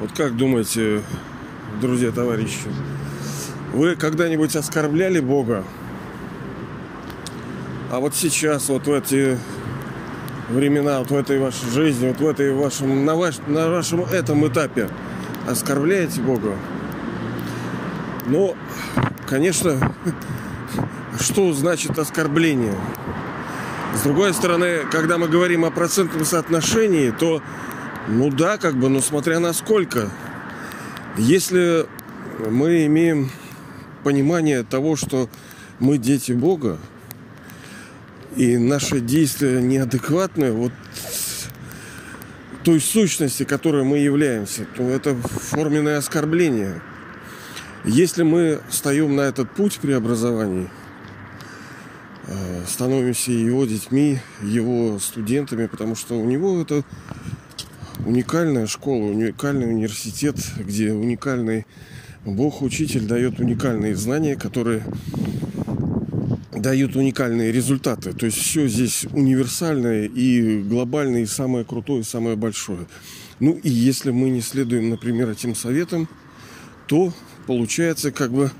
Вот как думаете, друзья, товарищи, вы когда-нибудь оскорбляли Бога? А вот сейчас, вот в эти времена, вот в этой вашей жизни, вот в этой вашем, на, ваш, на вашем этом этапе оскорбляете Бога? Ну, конечно, что значит оскорбление? С другой стороны, когда мы говорим о процентном соотношении, то, ну да, как бы, но смотря на сколько. Если мы имеем понимание того, что мы дети Бога, и наши действия неадекватны вот той сущности, которой мы являемся, то это форменное оскорбление. Если мы встаем на этот путь преобразований, э, становимся его детьми, его студентами, потому что у него это уникальная школа, уникальный университет, где уникальный Бог, учитель, дает уникальные знания, которые дают уникальные результаты. То есть все здесь универсальное и глобальное, и самое крутое, и самое большое. Ну и если мы не следуем, например, этим советам, то получается как бы,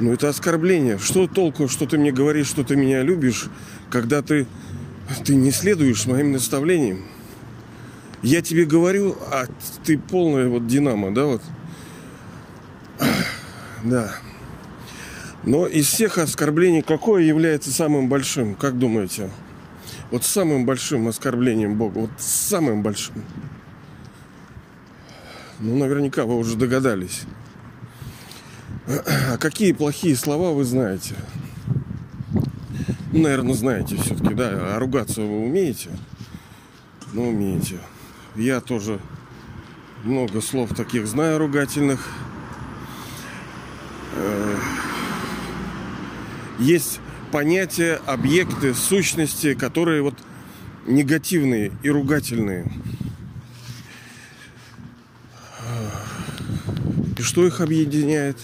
ну это оскорбление. Что толку, что ты мне говоришь, что ты меня любишь, когда ты, ты не следуешь моим наставлениям? Я тебе говорю, а ты полная вот динамо, да, вот. Да. Но из всех оскорблений какое является самым большим, как думаете? Вот самым большим оскорблением Бога, вот самым большим. Ну, наверняка вы уже догадались. А какие плохие слова вы знаете? Наверное, знаете все-таки, да. А ругаться вы умеете? Ну, умеете. Я тоже много слов таких знаю ругательных. Э, есть понятия, объекты, сущности, которые вот негативные и ругательные. И что их объединяет?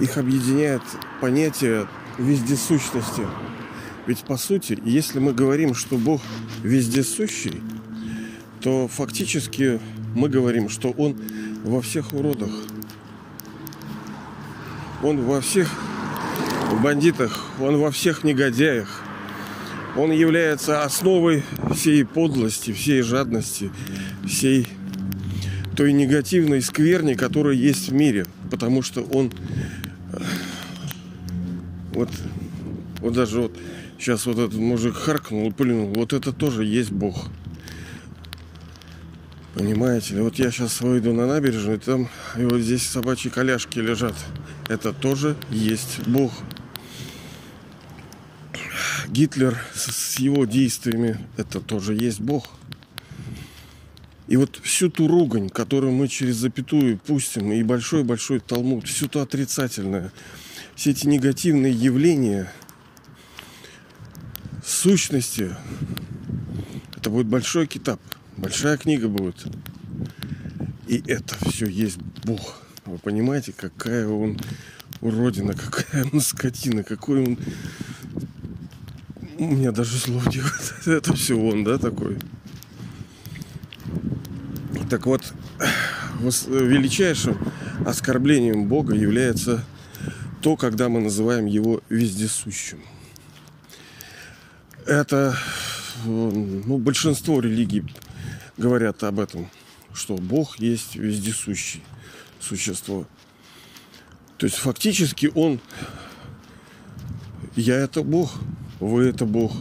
Их объединяет понятие вездесущности. Ведь по сути, если мы говорим, что Бог вездесущий, то фактически мы говорим, что Он во всех уродах. Он во всех бандитах, он во всех негодяях. Он является основой всей подлости, всей жадности, всей той негативной скверни, которая есть в мире. Потому что он э, вот, вот даже вот сейчас вот этот мужик харкнул плюнул. Вот это тоже есть Бог. Понимаете? Вот я сейчас выйду на набережную, там и вот здесь собачьи коляшки лежат. Это тоже есть Бог. Гитлер с его действиями, это тоже есть Бог. И вот всю ту ругань, которую мы через запятую пустим, и большой-большой талмуд, всю то отрицательное, все эти негативные явления, сущности, это будет большой китап, большая книга будет. И это все есть Бог. Вы понимаете, какая он уродина, какая он скотина, какой он у меня даже слов нет. Это все он, да, такой. Так вот, величайшим оскорблением Бога является то, когда мы называем его вездесущим. Это, ну, большинство религий говорят об этом, что Бог есть вездесущий существо. То есть фактически он, я это Бог, вы это Бог.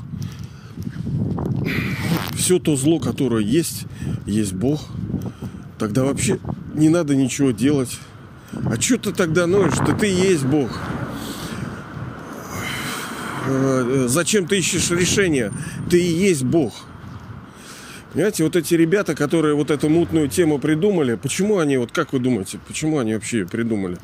Все то зло, которое есть, есть Бог. Тогда вообще не надо ничего делать. А что ты тогда ноешь? Да ты есть Бог. Э, зачем ты ищешь решение? Ты и есть Бог. Понимаете, вот эти ребята, которые вот эту мутную тему придумали, почему они, вот как вы думаете, почему они вообще ее придумали?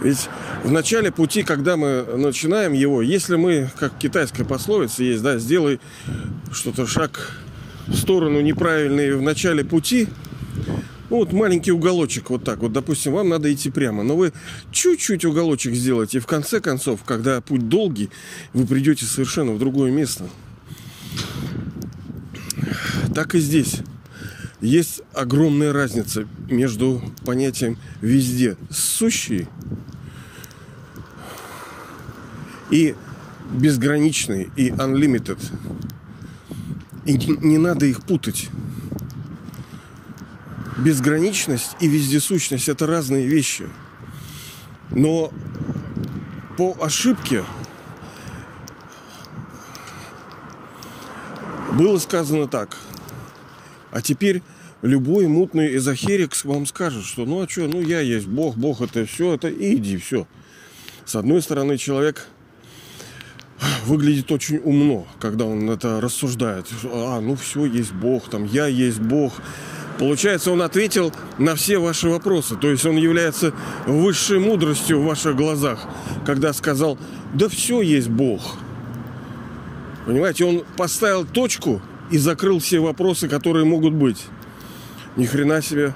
Ведь в начале пути, когда мы начинаем его, если мы, как китайская пословица есть, да, сделай что-то шаг в сторону неправильный в начале пути, ну, вот маленький уголочек вот так вот, допустим, вам надо идти прямо, но вы чуть-чуть уголочек сделаете, и в конце концов, когда путь долгий, вы придете совершенно в другое место. Так и здесь. Есть огромная разница между понятием везде сущий и безграничный, и unlimited. И не надо их путать. Безграничность и вездесущность – это разные вещи. Но по ошибке было сказано так. А теперь любой мутный эзотерик вам скажет, что ну а что, ну я есть Бог, Бог это все, это иди, все. С одной стороны, человек выглядит очень умно, когда он это рассуждает. А, ну все, есть Бог, там, я есть Бог. Получается, он ответил на все ваши вопросы. То есть он является высшей мудростью в ваших глазах, когда сказал, да все есть Бог. Понимаете, он поставил точку и закрыл все вопросы, которые могут быть. Ни хрена себе.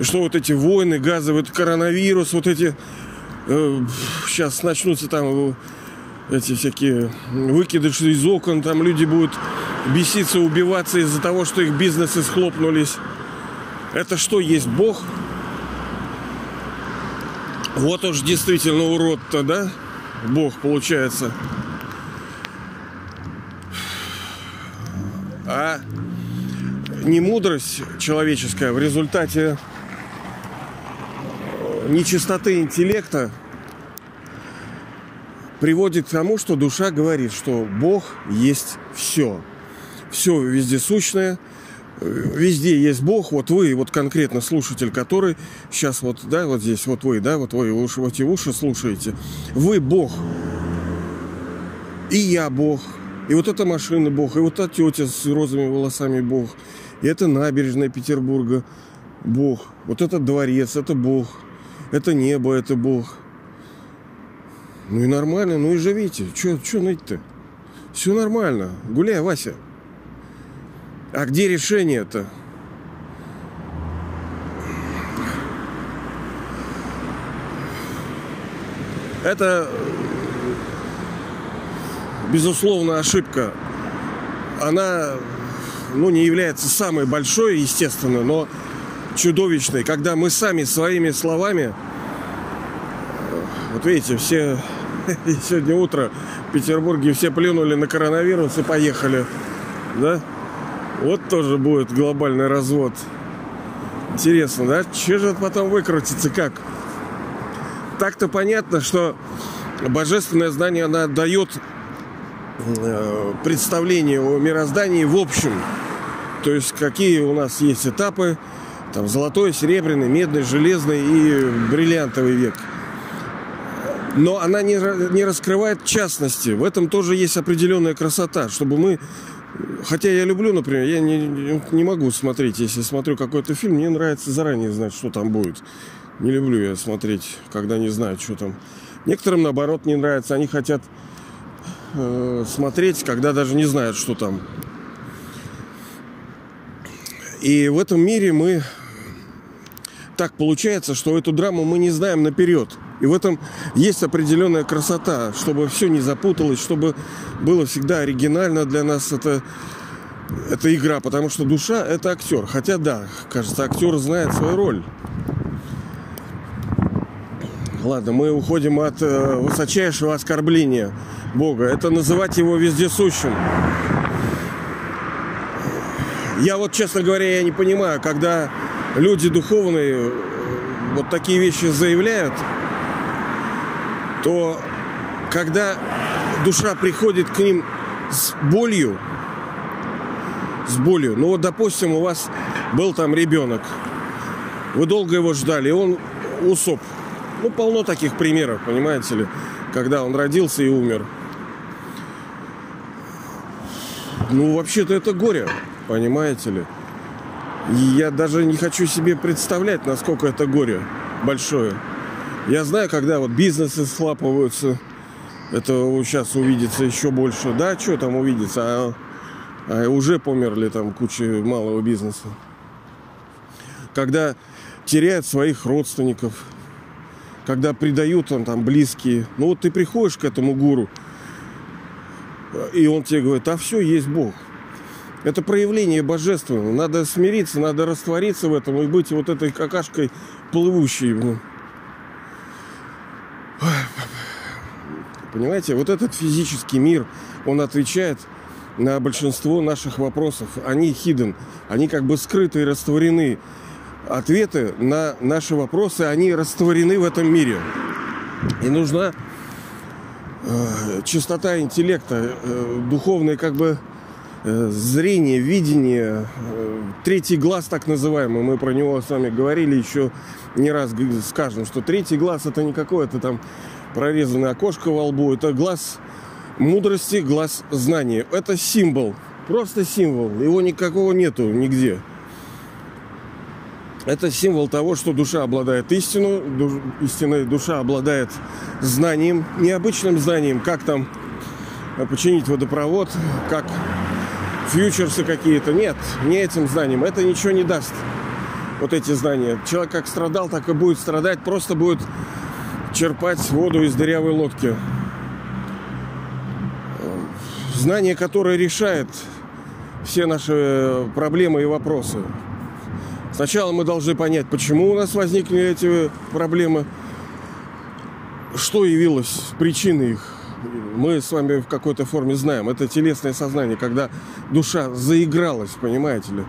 И что вот эти войны, газовый коронавирус, вот эти э, сейчас начнутся там эти всякие выкидыши из окон, там люди будут беситься, убиваться из-за того, что их бизнесы схлопнулись. Это что, есть Бог? Вот уж действительно урод-то, да? Бог получается. А не мудрость человеческая в результате нечистоты интеллекта приводит к тому, что душа говорит, что Бог есть все. Все вездесущное, везде есть Бог, вот вы, вот конкретно слушатель, который сейчас вот, да, вот здесь, вот вы, да, вот вы уши, вот эти уши слушаете, вы Бог, и я Бог, и вот эта машина Бог, и вот та тетя с розовыми волосами Бог, и это набережная Петербурга. Бог, вот этот дворец, это Бог, это небо, это Бог – ну и нормально, ну и живите. Че ныть-то? Все нормально. Гуляй, Вася. А где решение-то? Это, безусловно, ошибка. Она, ну, не является самой большой, естественно, но чудовищной, когда мы сами своими словами, вот видите, все сегодня утро в Петербурге все плюнули на коронавирус и поехали. Да? Вот тоже будет глобальный развод. Интересно, да? Че же потом выкрутится, как? Так-то понятно, что божественное знание, она дает э, представление о мироздании в общем. То есть какие у нас есть этапы, там золотой, серебряный, медный, железный и бриллиантовый век – но она не, не раскрывает частности. В этом тоже есть определенная красота, чтобы мы... Хотя я люблю, например, я не, не могу смотреть, если смотрю какой-то фильм, мне нравится заранее знать, что там будет. Не люблю я смотреть, когда не знаю, что там. Некоторым, наоборот, не нравится. Они хотят э, смотреть, когда даже не знают, что там. И в этом мире мы... Так получается, что эту драму мы не знаем наперед. И в этом есть определенная красота, чтобы все не запуталось, чтобы было всегда оригинально для нас это, эта игра, потому что душа – это актер. Хотя, да, кажется, актер знает свою роль. Ладно, мы уходим от э, высочайшего оскорбления Бога. Это называть его вездесущим. Я вот, честно говоря, я не понимаю, когда люди духовные э, вот такие вещи заявляют – то когда душа приходит к ним с болью, с болью, ну вот, допустим, у вас был там ребенок, вы долго его ждали, он усоп. Ну, полно таких примеров, понимаете ли, когда он родился и умер. Ну, вообще-то это горе, понимаете ли. И я даже не хочу себе представлять, насколько это горе большое. Я знаю, когда вот бизнесы схлапываются, это сейчас увидится еще больше. Да, что там увидится? А, а уже померли там куча малого бизнеса. Когда теряют своих родственников, когда предают там, там близкие. Ну вот ты приходишь к этому гуру, и он тебе говорит, а все, есть Бог. Это проявление божественного. Надо смириться, надо раствориться в этом и быть вот этой какашкой плывущей. Понимаете, вот этот физический мир, он отвечает на большинство наших вопросов. Они hidden, они как бы скрыты и растворены. Ответы на наши вопросы, они растворены в этом мире. И нужна э, чистота интеллекта, э, духовная как бы Э, зрение, видение, э, третий глаз так называемый, мы про него с вами говорили еще не раз скажем, что третий глаз это не какое-то там прорезанное окошко во лбу, это глаз мудрости, глаз знания. Это символ, просто символ, его никакого нету нигде. Это символ того, что душа обладает истину, душ, истинной душа обладает знанием, необычным знанием, как там починить водопровод, как фьючерсы какие-то. Нет, не этим знанием. Это ничего не даст. Вот эти знания. Человек как страдал, так и будет страдать. Просто будет черпать воду из дырявой лодки. Знание, которое решает все наши проблемы и вопросы. Сначала мы должны понять, почему у нас возникли эти проблемы, что явилось причиной их, мы с вами в какой-то форме знаем. Это телесное сознание, когда душа заигралась, понимаете ли.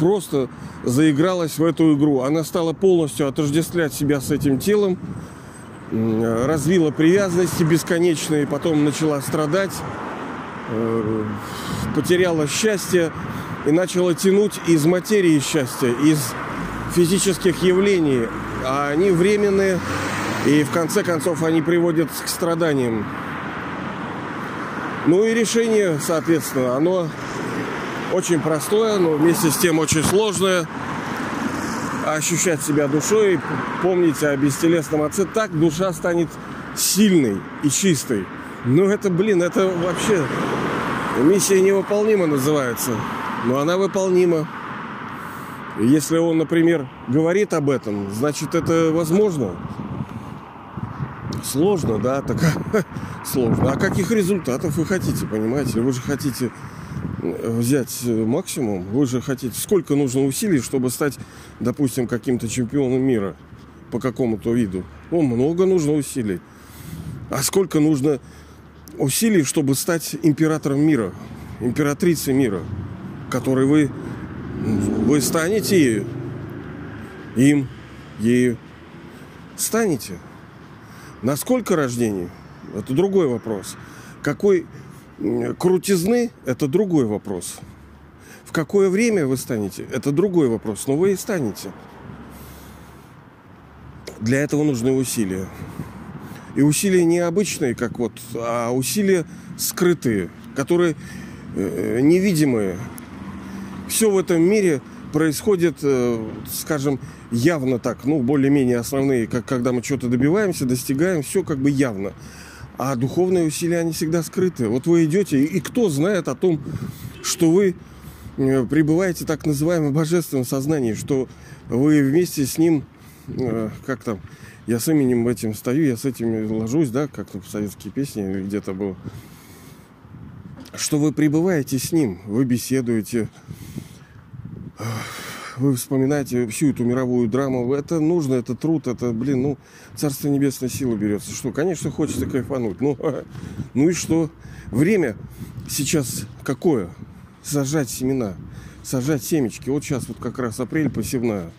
Просто заигралась в эту игру. Она стала полностью отождествлять себя с этим телом, развила привязанности бесконечные, потом начала страдать, э, потеряла счастье и начала тянуть из материи счастья, из физических явлений. А они временные, и в конце концов они приводят к страданиям. Ну и решение, соответственно, оно очень простое, но вместе с тем очень сложное. Ощущать себя душой, помнить о бестелесном отце, так душа станет сильной и чистой. Ну это, блин, это вообще миссия невыполнима называется. Но она выполнима. Если он, например, говорит об этом, значит это возможно. Сложно, да, так сложно. А каких результатов вы хотите, понимаете? Вы же хотите взять максимум, вы же хотите... Сколько нужно усилий, чтобы стать, допустим, каким-то чемпионом мира по какому-то виду? О, много нужно усилий. А сколько нужно усилий, чтобы стать императором мира, императрицей мира, которой вы, вы станете им, ею станете. На сколько рождений? Это другой вопрос. Какой крутизны? Это другой вопрос. В какое время вы станете? Это другой вопрос. Но вы и станете. Для этого нужны усилия. И усилия не обычные, как вот, а усилия скрытые, которые э, невидимые. Все в этом мире происходит, э, скажем, явно так, ну, более-менее основные, как когда мы что-то добиваемся, достигаем, все как бы явно. А духовные усилия, они всегда скрыты. Вот вы идете, и кто знает о том, что вы э, пребываете так называемом божественном сознании, что вы вместе с ним, э, как там, я с именем этим стою, я с этим ложусь, да, как-то в советские песни где-то было, что вы пребываете с ним, вы беседуете, вы вспоминаете всю эту мировую драму, это нужно, это труд, это, блин, ну, Царство Небесной сила берется. Что, конечно, хочется кайфануть. Ну, ну и что? Время сейчас какое? Сажать семена, сажать семечки. Вот сейчас вот как раз апрель посевная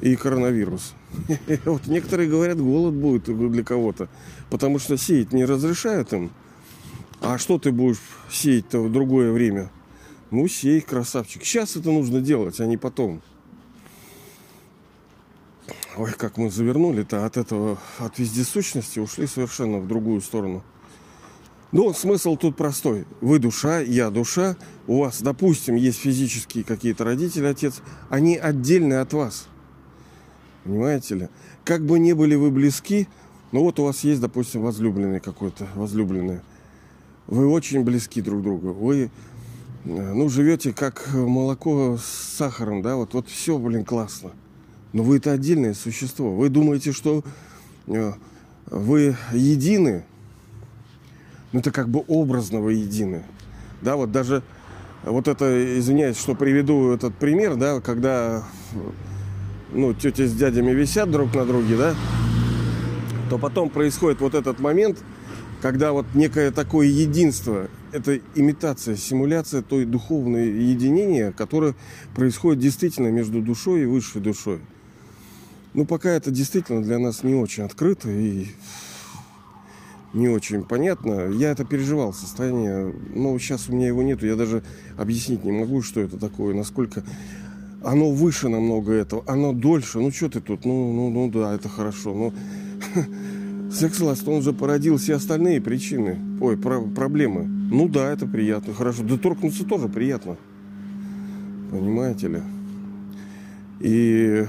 и коронавирус. Вот некоторые говорят, голод будет для кого-то, потому что сеять не разрешают им. А что ты будешь сеять-то в другое время? Ну, сей, красавчик. Сейчас это нужно делать, а не потом. Ой, как мы завернули-то от этого, от вездесущности, ушли совершенно в другую сторону. Ну, смысл тут простой. Вы душа, я душа. У вас, допустим, есть физические какие-то родители, отец. Они отдельны от вас. Понимаете ли? Как бы не были вы близки, ну вот у вас есть, допустим, возлюбленный какой-то, возлюбленная. Вы очень близки друг к другу. Вы ну, живете как молоко с сахаром, да, вот, вот все, блин, классно. Но вы это отдельное существо. Вы думаете, что э, вы едины, ну, это как бы образно вы едины. Да, вот даже вот это, извиняюсь, что приведу этот пример, да, когда ну, тети с дядями висят друг на друге, да, то потом происходит вот этот момент, когда вот некое такое единство, это имитация, симуляция той духовной единения, которое происходит действительно между душой и высшей душой. Ну, пока это действительно для нас не очень открыто и не очень понятно. Я это переживал, состояние, но сейчас у меня его нету, я даже объяснить не могу, что это такое, насколько оно выше намного этого, оно дольше. Ну, что ты тут? Ну, ну, ну да, это хорошо. Но секс-ласт, он же породил все остальные причины. Ой, про проблемы. Ну да, это приятно, хорошо. Да торкнуться тоже приятно. Понимаете ли? И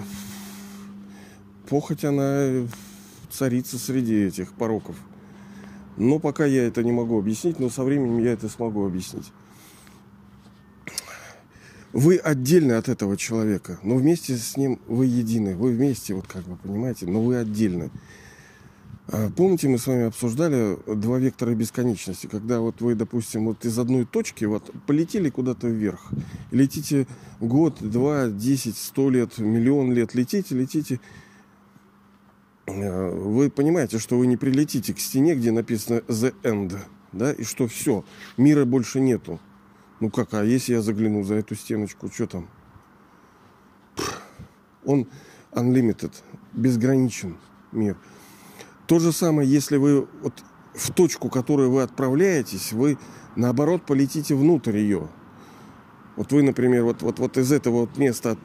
похоть, она царица среди этих пороков. Но пока я это не могу объяснить, но со временем я это смогу объяснить. Вы отдельны от этого человека, но вместе с ним вы едины. Вы вместе, вот как вы понимаете, но вы отдельны. А помните, мы с вами обсуждали два вектора бесконечности, когда вот вы, допустим, вот из одной точки вот полетели куда-то вверх, летите год, два, десять, сто лет, миллион лет, летите, летите, Э, вы понимаете, что вы не прилетите к стене, где написано The End, да, и что все, мира больше нету. Ну как, а если я загляну за эту стеночку, что там? Он unlimited, безграничен мир. То же самое, если вы вот в точку, которую вы отправляетесь, вы наоборот полетите внутрь ее. Вот вы, например, вот, вот, вот из этого вот места,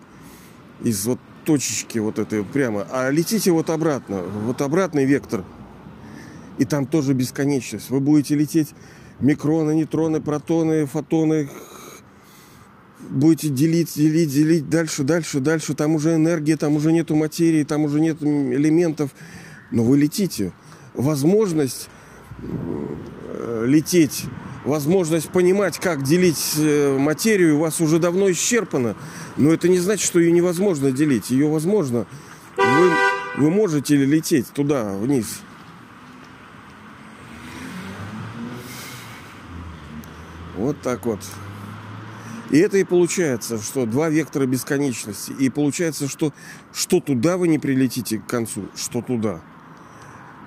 из вот точечки вот этой прямо, а летите вот обратно, вот обратный вектор. И там тоже бесконечность. Вы будете лететь микроны, нейтроны, протоны, фотоны, будете делить, делить, делить дальше, дальше, дальше. Там уже энергия, там уже нету материи, там уже нет элементов. Но вы летите. Возможность э, лететь возможность понимать, как делить э, материю, у вас уже давно исчерпана. Но это не значит, что ее невозможно делить. Ее возможно. Вы, вы можете лететь туда, вниз. Вот так вот. И это и получается, что два вектора бесконечности. И получается, что что туда вы не прилетите к концу, что туда.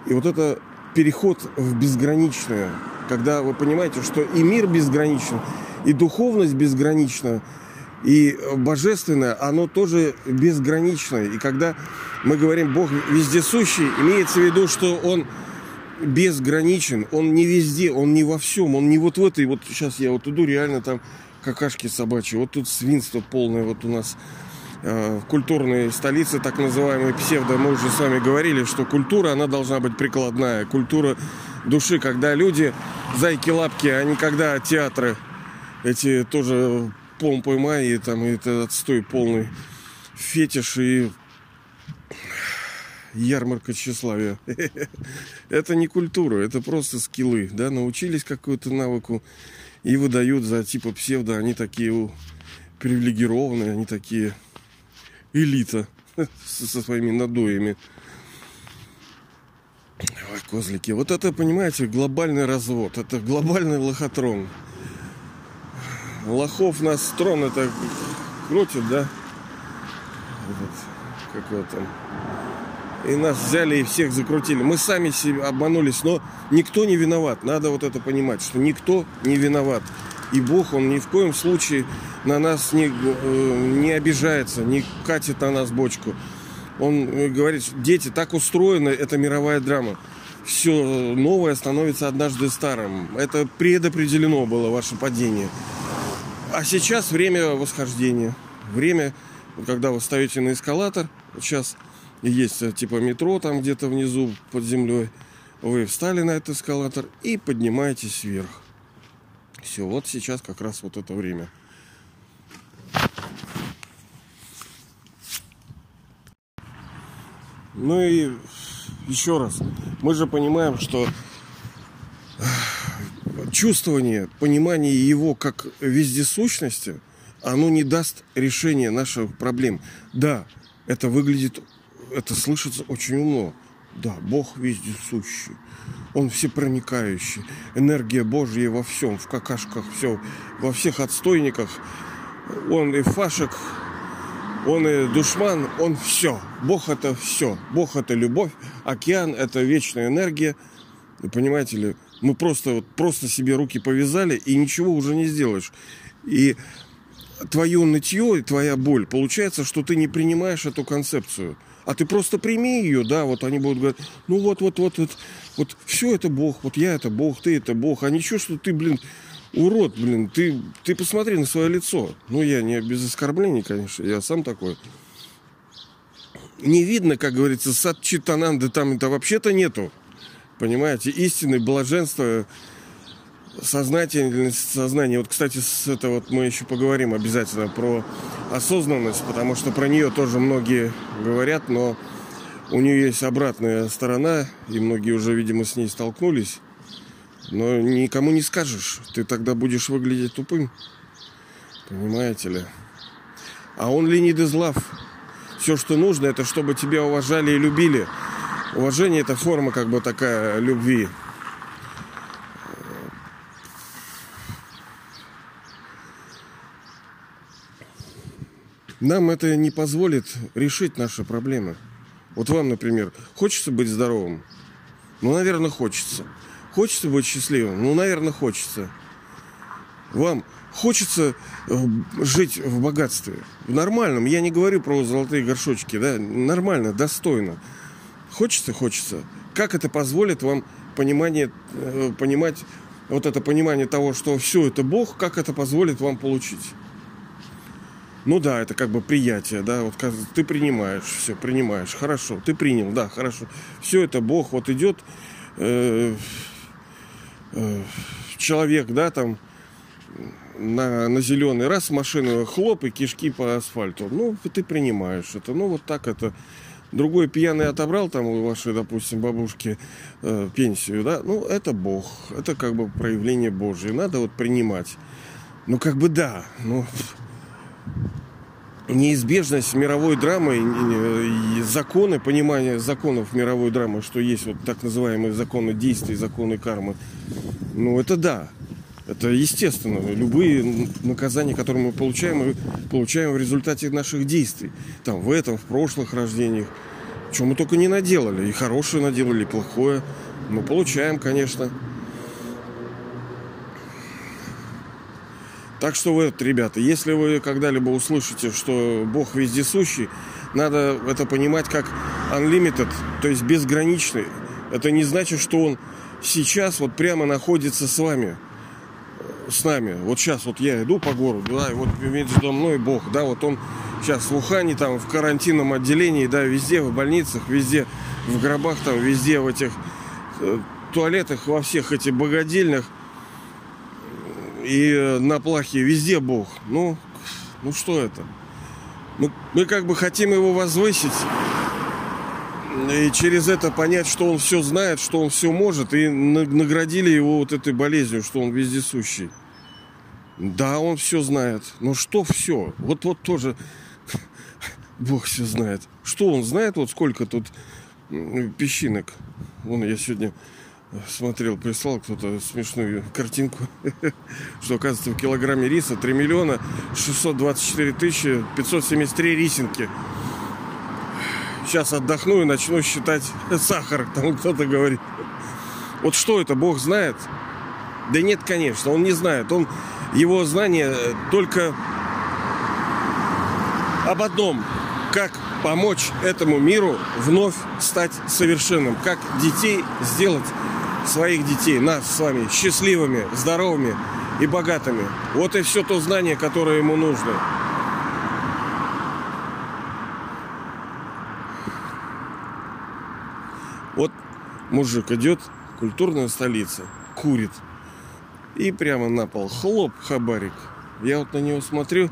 И вот это переход в безграничное когда вы понимаете, что и мир безграничен, и духовность безгранична, и божественное, оно тоже безграничное. И когда мы говорим Бог вездесущий, имеется в виду, что Он безграничен, Он не везде, Он не во всем, Он не вот в этой, вот сейчас я вот иду, реально там какашки собачьи, вот тут свинство полное вот у нас э, в культурной столице, так называемой псевдо, мы уже с вами говорили, что культура, она должна быть прикладная. Культура души, когда люди зайки-лапки, а не когда театры эти тоже помпы майи, там и этот отстой полный фетиш и ярмарка тщеславия. это не культура, это просто скиллы, да, научились какую-то навыку и выдают за типа псевдо, они такие привилегированные, они такие элита со своими надоями. Ой, козлики. Вот это, понимаете, глобальный развод. Это глобальный лохотрон. Лохов нас трон это крутит, да? Этот, как его там. И нас взяли и всех закрутили. Мы сами себя обманулись, но никто не виноват. Надо вот это понимать, что никто не виноват. И Бог, Он ни в коем случае на нас не, э, не обижается, не катит на нас бочку. Он э, говорит, дети, так устроена эта мировая драма. Все новое становится однажды старым. Это предопределено было ваше падение. А сейчас время восхождения. Время, когда вы ставите на эскалатор. сейчас есть э, типа метро там где-то внизу под землей. Вы встали на этот эскалатор и поднимаетесь вверх. Все, вот сейчас как раз вот это время. Ну и еще раз, мы же понимаем, что чувствование, понимание его как вездесущности, оно не даст решения наших проблем. Да, это выглядит, это слышится очень умно. Да, Бог вездесущий. Он всепроникающий. Энергия Божья во всем, в какашках, все, во всех отстойниках. Он и фашек, он и душман, он все. Бог это все. Бог это любовь, океан это вечная энергия. И понимаете ли, мы просто, вот, просто себе руки повязали и ничего уже не сделаешь. И твое нытье и твоя боль, получается, что ты не принимаешь эту концепцию. А ты просто прими ее, да, вот они будут говорить, ну вот, вот, вот, вот, вот все это Бог, вот я это Бог, ты это Бог, а ничего, что ты, блин, урод, блин, ты, ты посмотри на свое лицо. Ну, я не без оскорблений, конечно, я сам такой. Не видно, как говорится, сад читананды там это вообще-то нету. Понимаете, истины, блаженство, сознательность, сознание. Вот, кстати, с это вот мы еще поговорим обязательно про осознанность, потому что про нее тоже многие говорят, но у нее есть обратная сторона, и многие уже, видимо, с ней столкнулись. Но никому не скажешь, ты тогда будешь выглядеть тупым. Понимаете ли? А он ли не дезлав? Все, что нужно, это чтобы тебя уважали и любили. Уважение это форма как бы такая любви. Нам это не позволит решить наши проблемы. Вот вам, например, хочется быть здоровым? Ну, наверное, хочется. Хочется быть счастливым? Ну, наверное, хочется. Вам хочется э, жить в богатстве, в нормальном. Я не говорю про золотые горшочки, да, нормально, достойно. Хочется, хочется. Как это позволит вам понимание, э, понимать вот это понимание того, что все это Бог, как это позволит вам получить? Ну да, это как бы приятие, да, вот ты принимаешь, все, принимаешь, хорошо, ты принял, да, хорошо. Все это Бог, вот идет э, э, человек, да, там на, на зеленый раз машину хлоп и кишки по асфальту. Ну, ты принимаешь это, ну вот так это. Другой пьяный отобрал там у вашей, допустим, бабушки э, пенсию, да, ну это Бог, это как бы проявление Божье, надо вот принимать. Ну как бы да, ну неизбежность мировой драмы, законы, понимание законов мировой драмы, что есть вот так называемые законы действий, законы кармы, ну это да, это естественно. Любые наказания, которые мы получаем, мы получаем в результате наших действий. Там в этом, в прошлых рождениях. Чем мы только не наделали. И хорошее наделали, и плохое. Мы получаем, конечно. Так что вот, ребята, если вы когда-либо услышите, что Бог вездесущий, надо это понимать как unlimited, то есть безграничный. Это не значит, что он сейчас вот прямо находится с вами, с нами. Вот сейчас вот я иду по городу, да, и вот между мной Бог, да, вот он сейчас в Ухане, там, в карантинном отделении, да, везде, в больницах, везде, в гробах, там, везде, в этих э, туалетах, во всех этих богадельных – и на плахе везде Бог. Ну, ну что это? Мы, мы как бы хотим его возвысить и через это понять, что он все знает, что он все может, и наградили его вот этой болезнью, что он вездесущий. Да, он все знает. Но что все? Вот вот тоже Бог все знает. Что он знает? Вот сколько тут песчинок. Вон я сегодня смотрел, прислал кто-то смешную картинку, что оказывается в килограмме риса 3 миллиона 624 тысячи 573 рисинки. Сейчас отдохну и начну считать сахар, там кто-то говорит. Вот что это, Бог знает? Да нет, конечно, он не знает. Он, его знание только об одном. Как помочь этому миру вновь стать совершенным. Как детей сделать своих детей, нас с вами, счастливыми, здоровыми и богатыми. Вот и все то знание, которое ему нужно. Вот мужик идет, культурная столица, курит. И прямо на пол хлоп, хабарик. Я вот на него смотрю,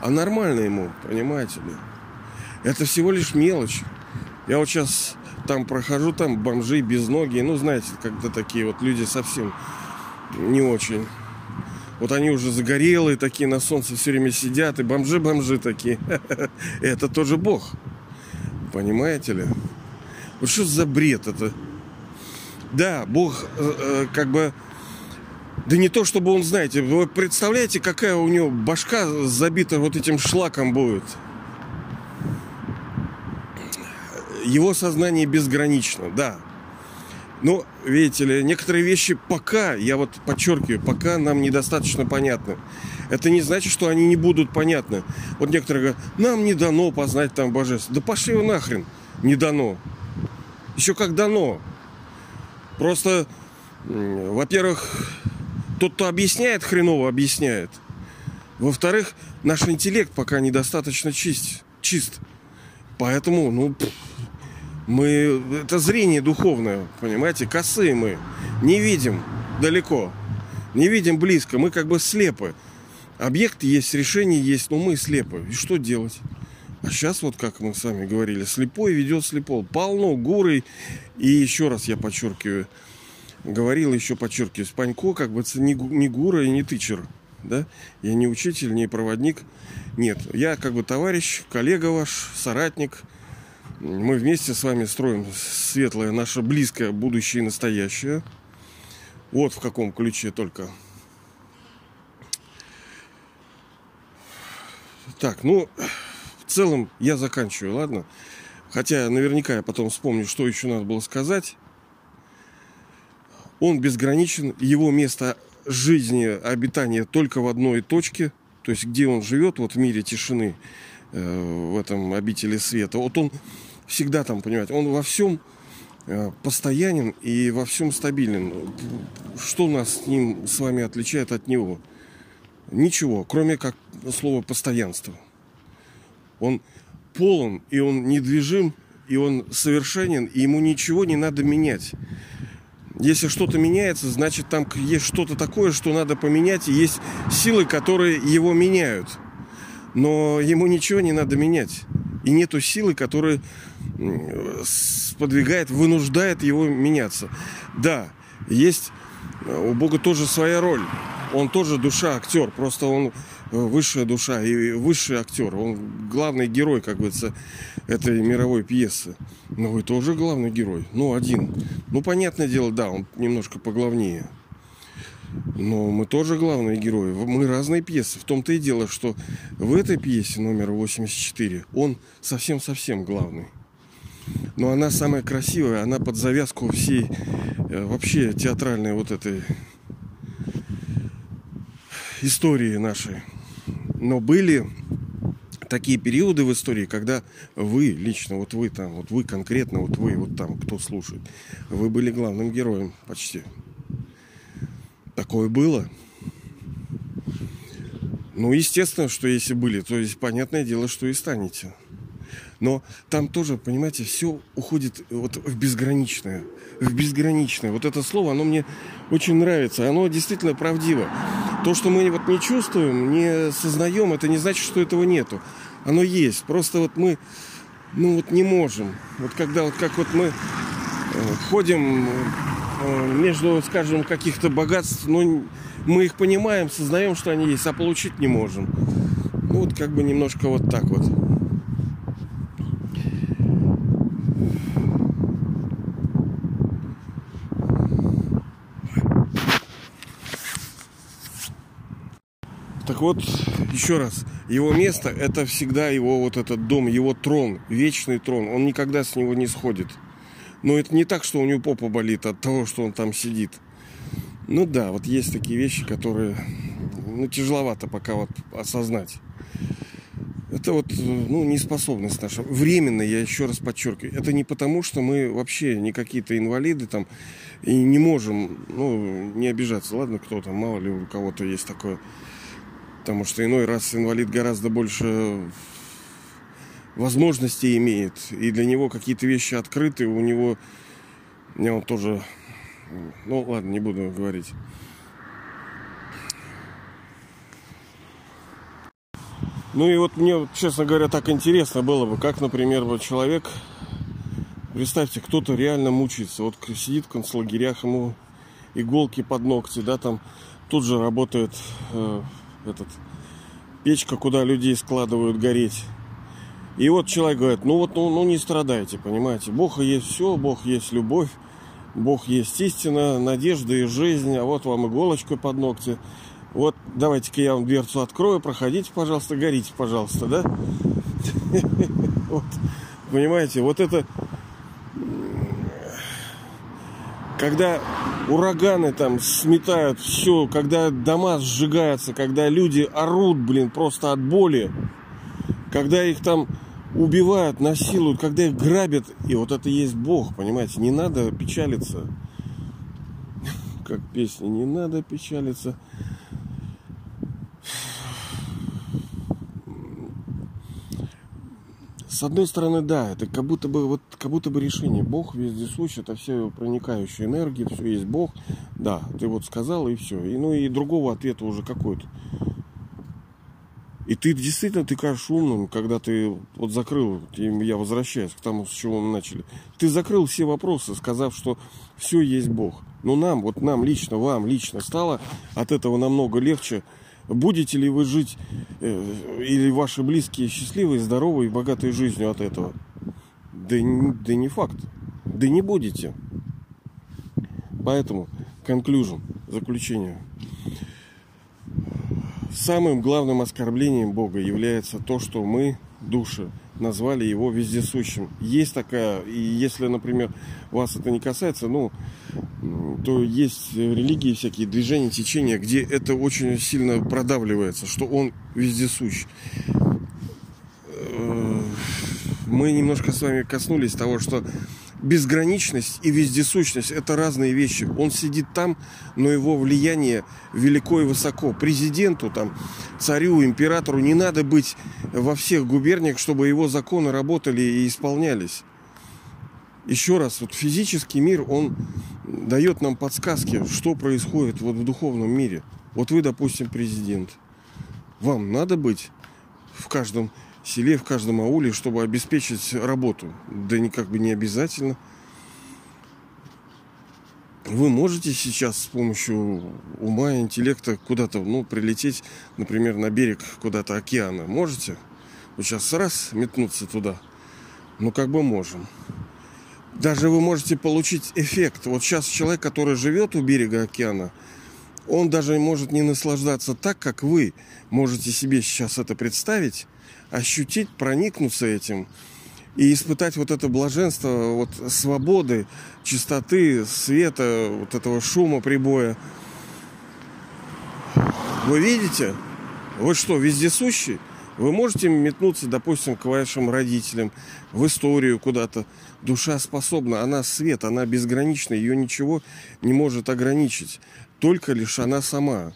а нормально ему, понимаете ли. Это всего лишь мелочь. Я вот сейчас там прохожу, там бомжи без ноги. Ну, знаете, когда такие вот люди совсем не очень. Вот они уже загорелые такие, на солнце все время сидят, и бомжи-бомжи такие. Это тоже Бог. Понимаете ли? Вот что за бред это? Да, Бог э, э, как бы... Да не то, чтобы он, знаете, вы представляете, какая у него башка забита вот этим шлаком будет. Его сознание безгранично, да. Но, видите ли, некоторые вещи пока, я вот подчеркиваю, пока нам недостаточно понятны. Это не значит, что они не будут понятны. Вот некоторые говорят, нам не дано познать там божество. Да пошли вы нахрен, не дано. Еще как дано. Просто, во-первых, тот, кто объясняет, хреново объясняет. Во-вторых, наш интеллект пока недостаточно чист. чист. Поэтому, ну, мы, это зрение духовное, понимаете, косые мы. Не видим далеко, не видим близко, мы как бы слепы. Объект есть, решение есть, но мы слепы. И что делать? А сейчас вот, как мы с вами говорили, слепой ведет слепого. Полно гурой. И еще раз я подчеркиваю, говорил, еще подчеркиваю, Спанько как бы не, не гура и не тычер. Да? Я не учитель, не проводник. Нет, я как бы товарищ, коллега ваш, соратник. Мы вместе с вами строим светлое, наше близкое будущее и настоящее. Вот в каком ключе только. Так, ну, в целом я заканчиваю, ладно? Хотя наверняка я потом вспомню, что еще надо было сказать. Он безграничен, его место жизни, обитания только в одной точке, то есть где он живет, вот в мире тишины, э, в этом обители света. Вот он всегда там, понимаете, он во всем э, постоянен и во всем стабилен. Что нас с ним с вами отличает от него? Ничего, кроме как слова постоянство. Он полон, и он недвижим, и он совершенен, и ему ничего не надо менять. Если что-то меняется, значит там есть что-то такое, что надо поменять, и есть силы, которые его меняют. Но ему ничего не надо менять. И нету силы, которая сподвигает, вынуждает его меняться. Да, есть у Бога тоже своя роль. Он тоже душа, актер. Просто он высшая душа и высший актер. Он главный герой, как говорится, этой мировой пьесы. Но вы тоже главный герой. Ну, один. Ну, понятное дело, да, он немножко поглавнее. Но мы тоже главные герои. Мы разные пьесы. В том-то и дело, что в этой пьесе номер 84 он совсем-совсем главный. Но она самая красивая, она под завязку всей э, вообще театральной вот этой истории нашей. Но были такие периоды в истории, когда вы лично, вот вы там, вот вы конкретно, вот вы, вот там, кто слушает, вы были главным героем почти. Такое было. Ну, естественно, что если были, то есть понятное дело, что и станете. Но там тоже, понимаете, все уходит вот в безграничное. В безграничное. Вот это слово, оно мне очень нравится. Оно действительно правдиво. То, что мы вот не чувствуем, не сознаем, это не значит, что этого нету. Оно есть. Просто вот мы, ну вот не можем. Вот когда вот как вот мы э, ходим между, скажем, каких-то богатств, но мы их понимаем, сознаем, что они есть, а получить не можем. Ну вот как бы немножко вот так вот. Так вот, еще раз, его место это всегда его вот этот дом, его трон, вечный трон. Он никогда с него не сходит. Но это не так, что у него попа болит от того, что он там сидит. Ну да, вот есть такие вещи, которые ну, тяжеловато пока вот осознать. Это вот, ну, неспособность наша. Временно, я еще раз подчеркиваю. Это не потому, что мы вообще не какие-то инвалиды там и не можем, ну, не обижаться. Ладно, кто там, мало ли у кого-то есть такое потому что иной раз инвалид гораздо больше возможностей имеет, и для него какие-то вещи открыты, у него, мне он тоже, ну ладно, не буду говорить. Ну и вот мне, честно говоря, так интересно было бы, как, например, вот человек, представьте, кто-то реально мучается, вот сидит в концлагерях, ему иголки под ногти, да, там тут же работает э, этот печка, куда людей складывают гореть. И вот человек говорит, ну вот, ну, ну не страдайте, понимаете. Бог есть все, Бог есть любовь, Бог есть истина, надежда и жизнь, а вот вам иголочка под ногти. Вот давайте-ка я вам дверцу открою, проходите, пожалуйста, горите, пожалуйста, да? Понимаете, вот это когда ураганы там сметают все, когда дома сжигаются, когда люди орут, блин, просто от боли, когда их там убивают, насилуют, когда их грабят, и вот это есть Бог, понимаете, не надо печалиться, как песня, не надо печалиться. С одной стороны, да, это как будто бы вот как будто бы решение. Бог вездесущ, это все проникающая энергия, все есть Бог. Да, ты вот сказал и все. И, ну и другого ответа уже какой-то. И ты действительно, ты кажешь умным, когда ты вот закрыл, я возвращаюсь к тому, с чего мы начали. Ты закрыл все вопросы, сказав, что все есть Бог. Но нам, вот нам лично, вам лично стало от этого намного легче Будете ли вы жить э, или ваши близкие счастливой, здоровой и богатой жизнью от этого? Да, да не факт. Да не будете. Поэтому, conclusion, заключение. Самым главным оскорблением Бога является то, что мы, души, назвали его вездесущим. Есть такая, и если, например, вас это не касается, ну, то есть религии всякие, движения, течения, где это очень сильно продавливается, что он вездесущ. Э, мы немножко с вами коснулись того, что безграничность и вездесущность – это разные вещи. Он сидит там, но его влияние велико и высоко. Президенту, там, царю, императору не надо быть во всех губерниях, чтобы его законы работали и исполнялись. Еще раз, вот физический мир, он дает нам подсказки, что происходит вот в духовном мире. Вот вы, допустим, президент. Вам надо быть в каждом селе, в каждом ауле, чтобы обеспечить работу. Да никак бы не обязательно. Вы можете сейчас с помощью ума и интеллекта куда-то, ну, прилететь, например, на берег куда-то океана. Можете? Вот сейчас раз метнуться туда. Ну, как бы можем. Даже вы можете получить эффект. Вот сейчас человек, который живет у берега океана, он даже может не наслаждаться так, как вы можете себе сейчас это представить, ощутить, проникнуться этим и испытать вот это блаженство вот свободы, чистоты, света, вот этого шума прибоя. Вы видите? Вы что, вездесущий? Вы можете метнуться, допустим, к вашим родителям, в историю куда-то. Душа способна, она свет, она безгранична, ее ничего не может ограничить. Только лишь она сама.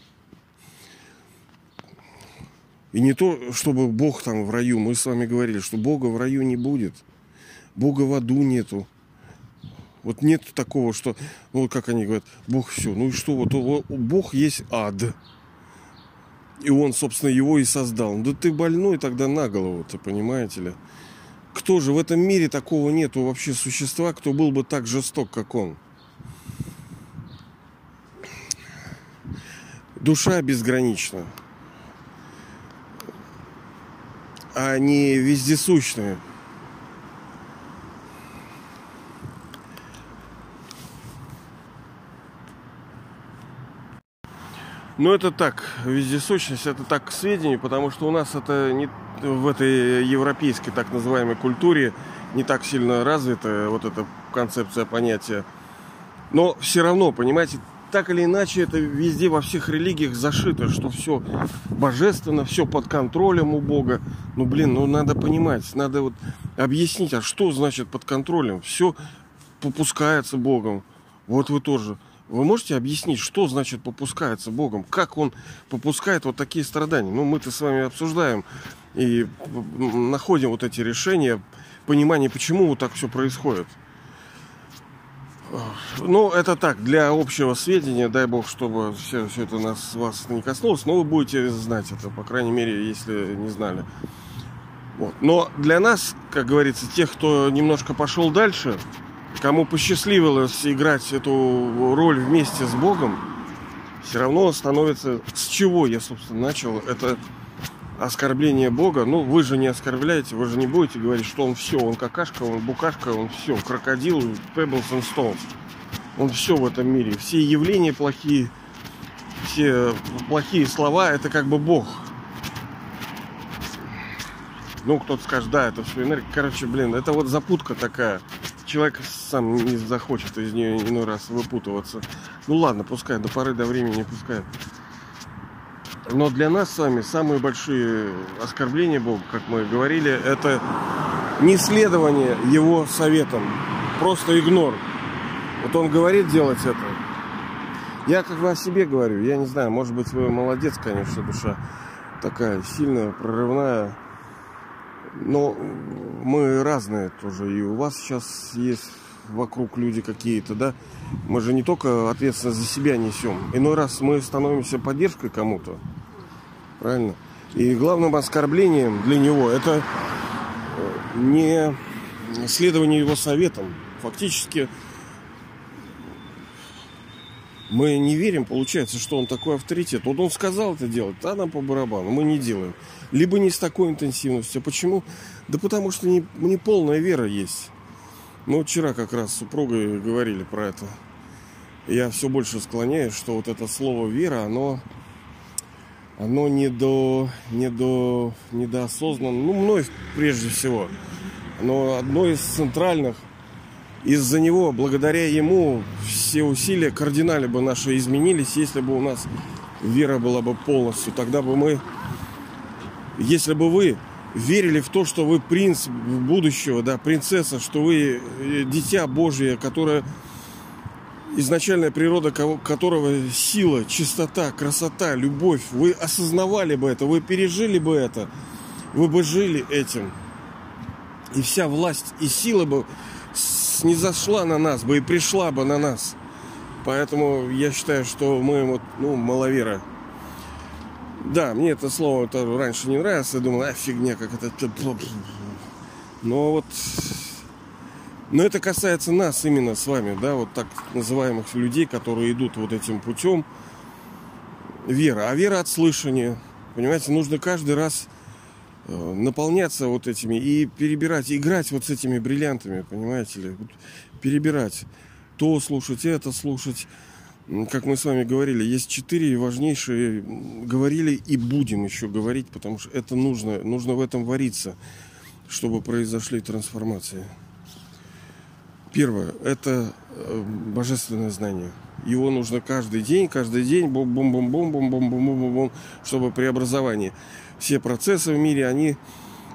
И не то, чтобы Бог там в раю. Мы с вами говорили, что Бога в раю не будет. Бога в аду нету. Вот нет такого, что, ну, как они говорят, Бог все. Ну и что, вот Бог есть ад. И он, собственно, его и создал. Да ты больной тогда на голову, ты понимаете ли? Кто же в этом мире такого нету вообще существа, кто был бы так жесток, как он? Душа безгранична а не вездесущные. Ну, это так, вездесущность, это так к сведению, потому что у нас это не в этой европейской так называемой культуре не так сильно развита вот эта концепция понятия. Но все равно, понимаете, так или иначе это везде во всех религиях зашито, что все божественно, все под контролем у Бога. Ну, блин, ну надо понимать, надо вот объяснить, а что значит под контролем? Все попускается Богом. Вот вы тоже. Вы можете объяснить, что значит попускается Богом? Как Он попускает вот такие страдания? Ну, мы-то с вами обсуждаем и находим вот эти решения, понимание, почему вот так все происходит. Ну, это так, для общего сведения, дай бог, чтобы все, все это нас, вас не коснулось, но вы будете знать это, по крайней мере, если не знали. Вот. Но для нас, как говорится, тех, кто немножко пошел дальше, кому посчастливилось играть эту роль вместе с Богом, все равно становится... С чего я, собственно, начал? Это оскорбление Бога. Ну, вы же не оскорбляете, вы же не будете говорить, что он все, он какашка, он букашка, он все, крокодил, pebbles and stones. Он все в этом мире. Все явления плохие, все плохие слова, это как бы Бог. Ну, кто-то скажет, да, это все энергия. Короче, блин, это вот запутка такая. Человек сам не захочет из нее иной раз выпутываться. Ну ладно, пускай, до поры до времени пускай. Но для нас с вами самые большие оскорбления Богу, как мы говорили, это не следование Его советам. Просто игнор. Вот Он говорит делать это. Я как бы о себе говорю. Я не знаю, может быть, вы молодец, конечно, душа такая сильная, прорывная. Но мы разные тоже. И у вас сейчас есть вокруг люди какие-то, да? Мы же не только ответственность за себя несем. Иной раз мы становимся поддержкой кому-то. Правильно? И главным оскорблением для него это э, не следование его советам. Фактически мы не верим, получается, что он такой авторитет. Вот он сказал это делать, а нам по барабану, мы не делаем. Либо не с такой интенсивностью. А почему? Да потому что не, не полная вера есть. Мы вот вчера как раз с супругой говорили про это. Я все больше склоняюсь, что вот это слово вера, оно, оно не до, не до, не до осознанно, ну, мной прежде всего. Но одно из центральных из-за него, благодаря ему, все усилия кардинально бы наши изменились, если бы у нас вера была бы полностью. Тогда бы мы, если бы вы верили в то, что вы принц будущего, да, принцесса, что вы э, дитя Божье, которое изначальная природа которого сила, чистота, красота, любовь, вы осознавали бы это, вы пережили бы это, вы бы жили этим. И вся власть и сила бы не зашла на нас бы и пришла бы на нас. Поэтому я считаю, что мы вот, ну, маловеры. Да, мне это слово -то раньше не нравилось. Я думал, а фигня, как это... Но вот... Но это касается нас именно с вами, да, вот так называемых людей, которые идут вот этим путем. Вера. А вера от слышания. Понимаете, нужно каждый раз Э, наполняться вот этими и перебирать, играть вот с этими бриллиантами, понимаете ли, перебирать, то слушать, это слушать. Как мы с вами говорили, есть четыре важнейшие, говорили и будем еще говорить, потому что это нужно, нужно в этом вариться, чтобы произошли трансформации. Первое – это э, божественное знание. Его нужно каждый день, каждый день, бум-бум-бум-бум-бум-бум-бум-бум, чтобы преобразование все процессы в мире, они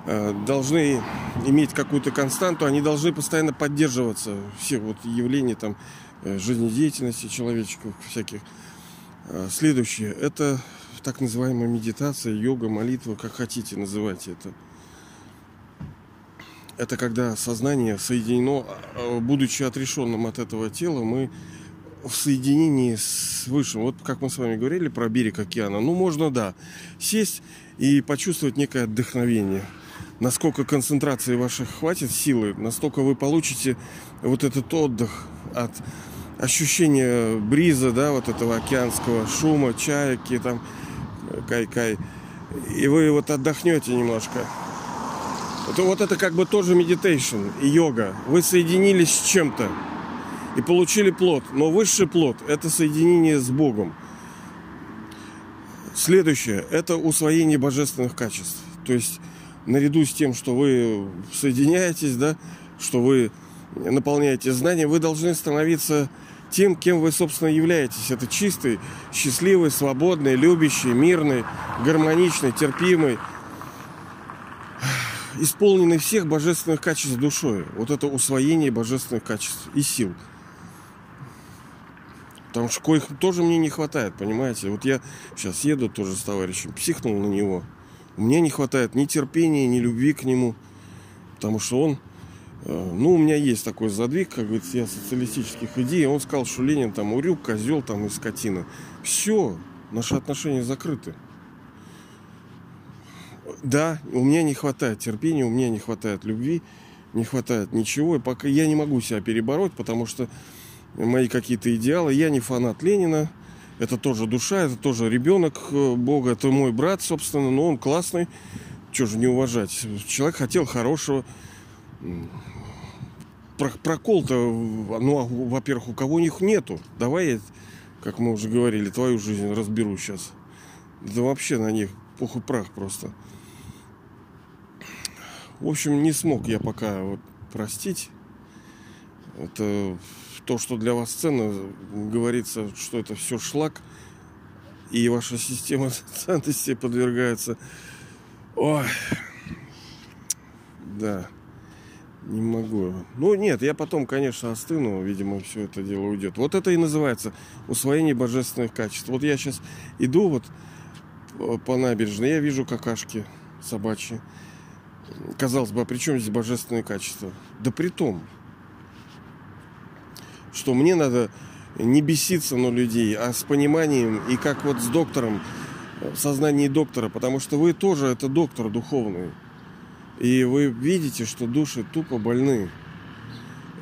э, должны иметь какую-то константу, они должны постоянно поддерживаться. Все вот явления там э, жизнедеятельности человеческих всяких. Следующее – это так называемая медитация, йога, молитва, как хотите называйте это. Это когда сознание соединено, будучи отрешенным от этого тела, мы в соединении с Высшим. Вот как мы с вами говорили про берег океана. Ну, можно, да, сесть и почувствовать некое отдохновение. Насколько концентрации ваших хватит силы, настолько вы получите вот этот отдых от ощущения бриза, да, вот этого океанского шума, чайки, там, кай-кай. И вы вот отдохнете немножко. Это, вот это как бы тоже meditation и йога. Вы соединились с чем-то и получили плод. Но высший плод – это соединение с Богом – Следующее – это усвоение божественных качеств. То есть наряду с тем, что вы соединяетесь, да, что вы наполняете знания, вы должны становиться тем, кем вы, собственно, являетесь. Это чистый, счастливый, свободный, любящий, мирный, гармоничный, терпимый, исполненный всех божественных качеств душой. Вот это усвоение божественных качеств и сил – Потому что коих тоже мне не хватает, понимаете? Вот я сейчас еду тоже с товарищем, психнул на него. Мне не хватает ни терпения, ни любви к нему. Потому что он... Э, ну, у меня есть такой задвиг, как говорится, я социалистических идей. Он сказал, что Ленин там урюк, козел там и скотина. Все, наши отношения закрыты. Да, у меня не хватает терпения, у меня не хватает любви, не хватает ничего. И пока я не могу себя перебороть, потому что мои какие-то идеалы. Я не фанат Ленина. Это тоже душа, это тоже ребенок э, Бога, это мой брат, собственно, но он классный. Чего же не уважать? Человек хотел хорошего. прокол-то, ну, а, во-первых, у кого них нету. Давай я, как мы уже говорили, твою жизнь разберу сейчас. Да вообще на них пух и прах просто. В общем, не смог я пока вот простить. Это то, что для вас ценно, говорится, что это все шлак, и ваша система ценностей подвергается. Ой, да, не могу. Ну нет, я потом, конечно, остыну, видимо, все это дело уйдет. Вот это и называется усвоение божественных качеств. Вот я сейчас иду вот э, по набережной, я вижу какашки собачьи. Казалось бы, а при чем здесь божественные качества? Да при том, что мне надо не беситься на людей, а с пониманием и как вот с доктором, в сознании доктора, потому что вы тоже это доктор духовный. И вы видите, что души тупо больны.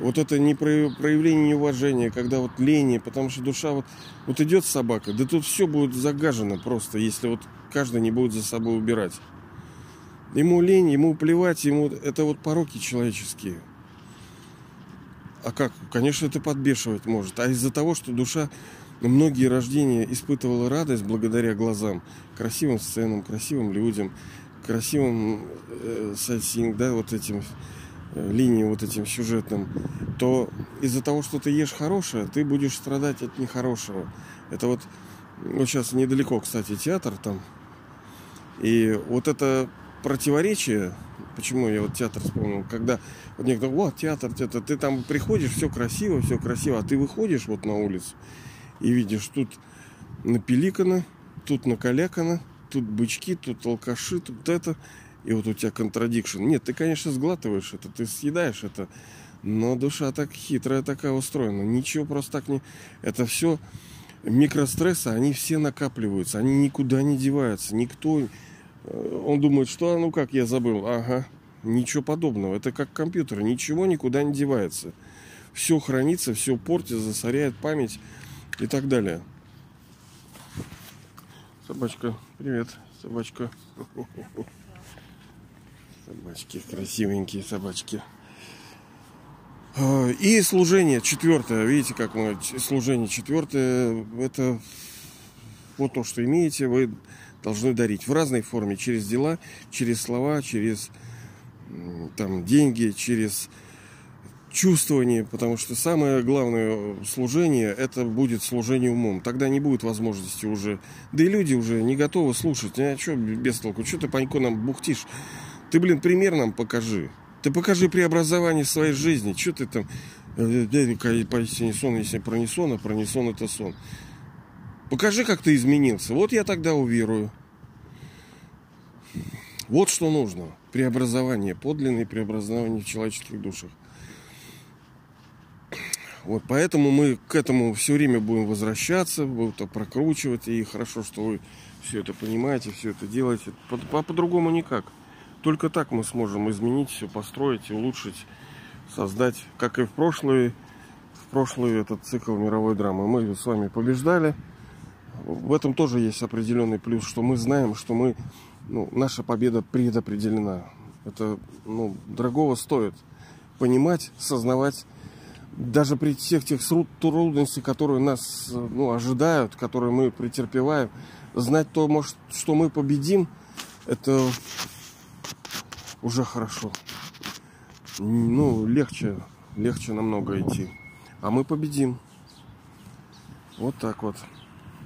Вот это не проявление неуважения, когда вот лень, потому что душа вот, вот идет собака, да тут все будет загажено просто, если вот каждый не будет за собой убирать. Ему лень, ему плевать, ему это вот пороки человеческие. А как? Конечно, это подбешивать может. А из-за того, что душа многие рождения испытывала радость благодаря глазам, красивым сценам, красивым людям, красивым э, сайтсинг, да, вот этим э, линиям вот этим сюжетным, то из-за того, что ты ешь хорошее, ты будешь страдать от нехорошего. Это вот, вот сейчас недалеко, кстати, театр там. И вот это противоречие, почему я вот театр вспомнил, когда вот некоторые, вот театр, театр, ты там приходишь, все красиво, все красиво, а ты выходишь вот на улицу и видишь, тут напеликано, тут накалякано, тут бычки, тут алкаши, тут это, и вот у тебя контрадикшн. Нет, ты, конечно, сглатываешь это, ты съедаешь это, но душа так хитрая такая устроена. Ничего просто так не... Это все микрострессы, они все накапливаются, они никуда не деваются. Никто он думает, что, а, ну как, я забыл. Ага, ничего подобного. Это как компьютер, ничего никуда не девается. Все хранится, все портит, засоряет память и так далее. Собачка, привет, собачка. Собачки, красивенькие собачки. А, и служение четвертое. Видите, как мы служение четвертое. Это вот то, что имеете. Вы должны дарить в разной форме, через дела, через слова, через там, деньги, через чувствование, потому что самое главное служение это будет служение умом. Тогда не будет возможности уже. Да и люди уже не готовы слушать. А что без толку? Что ты, Панько, нам бухтишь? Ты, блин, пример нам покажи. Ты покажи преобразование своей жизни. Что ты там... Поистине сон, если про не сон, а про не сон это сон. Покажи, как ты изменился. Вот я тогда уверую. Вот что нужно. Преобразование, подлинное преобразование в человеческих душах. Вот поэтому мы к этому все время будем возвращаться, будем это прокручивать. И хорошо, что вы все это понимаете, все это делаете. По-другому никак. Только так мы сможем изменить все, построить, улучшить, создать, как и в прошлый, в прошлый этот цикл мировой драмы. Мы с вами побеждали в этом тоже есть определенный плюс, что мы знаем, что мы, ну, наша победа предопределена. Это ну, дорогого стоит понимать, сознавать, даже при всех тех трудностях, которые нас ну, ожидают, которые мы претерпеваем, знать то, может, что мы победим, это уже хорошо. Ну, легче, легче намного идти. А мы победим. Вот так вот.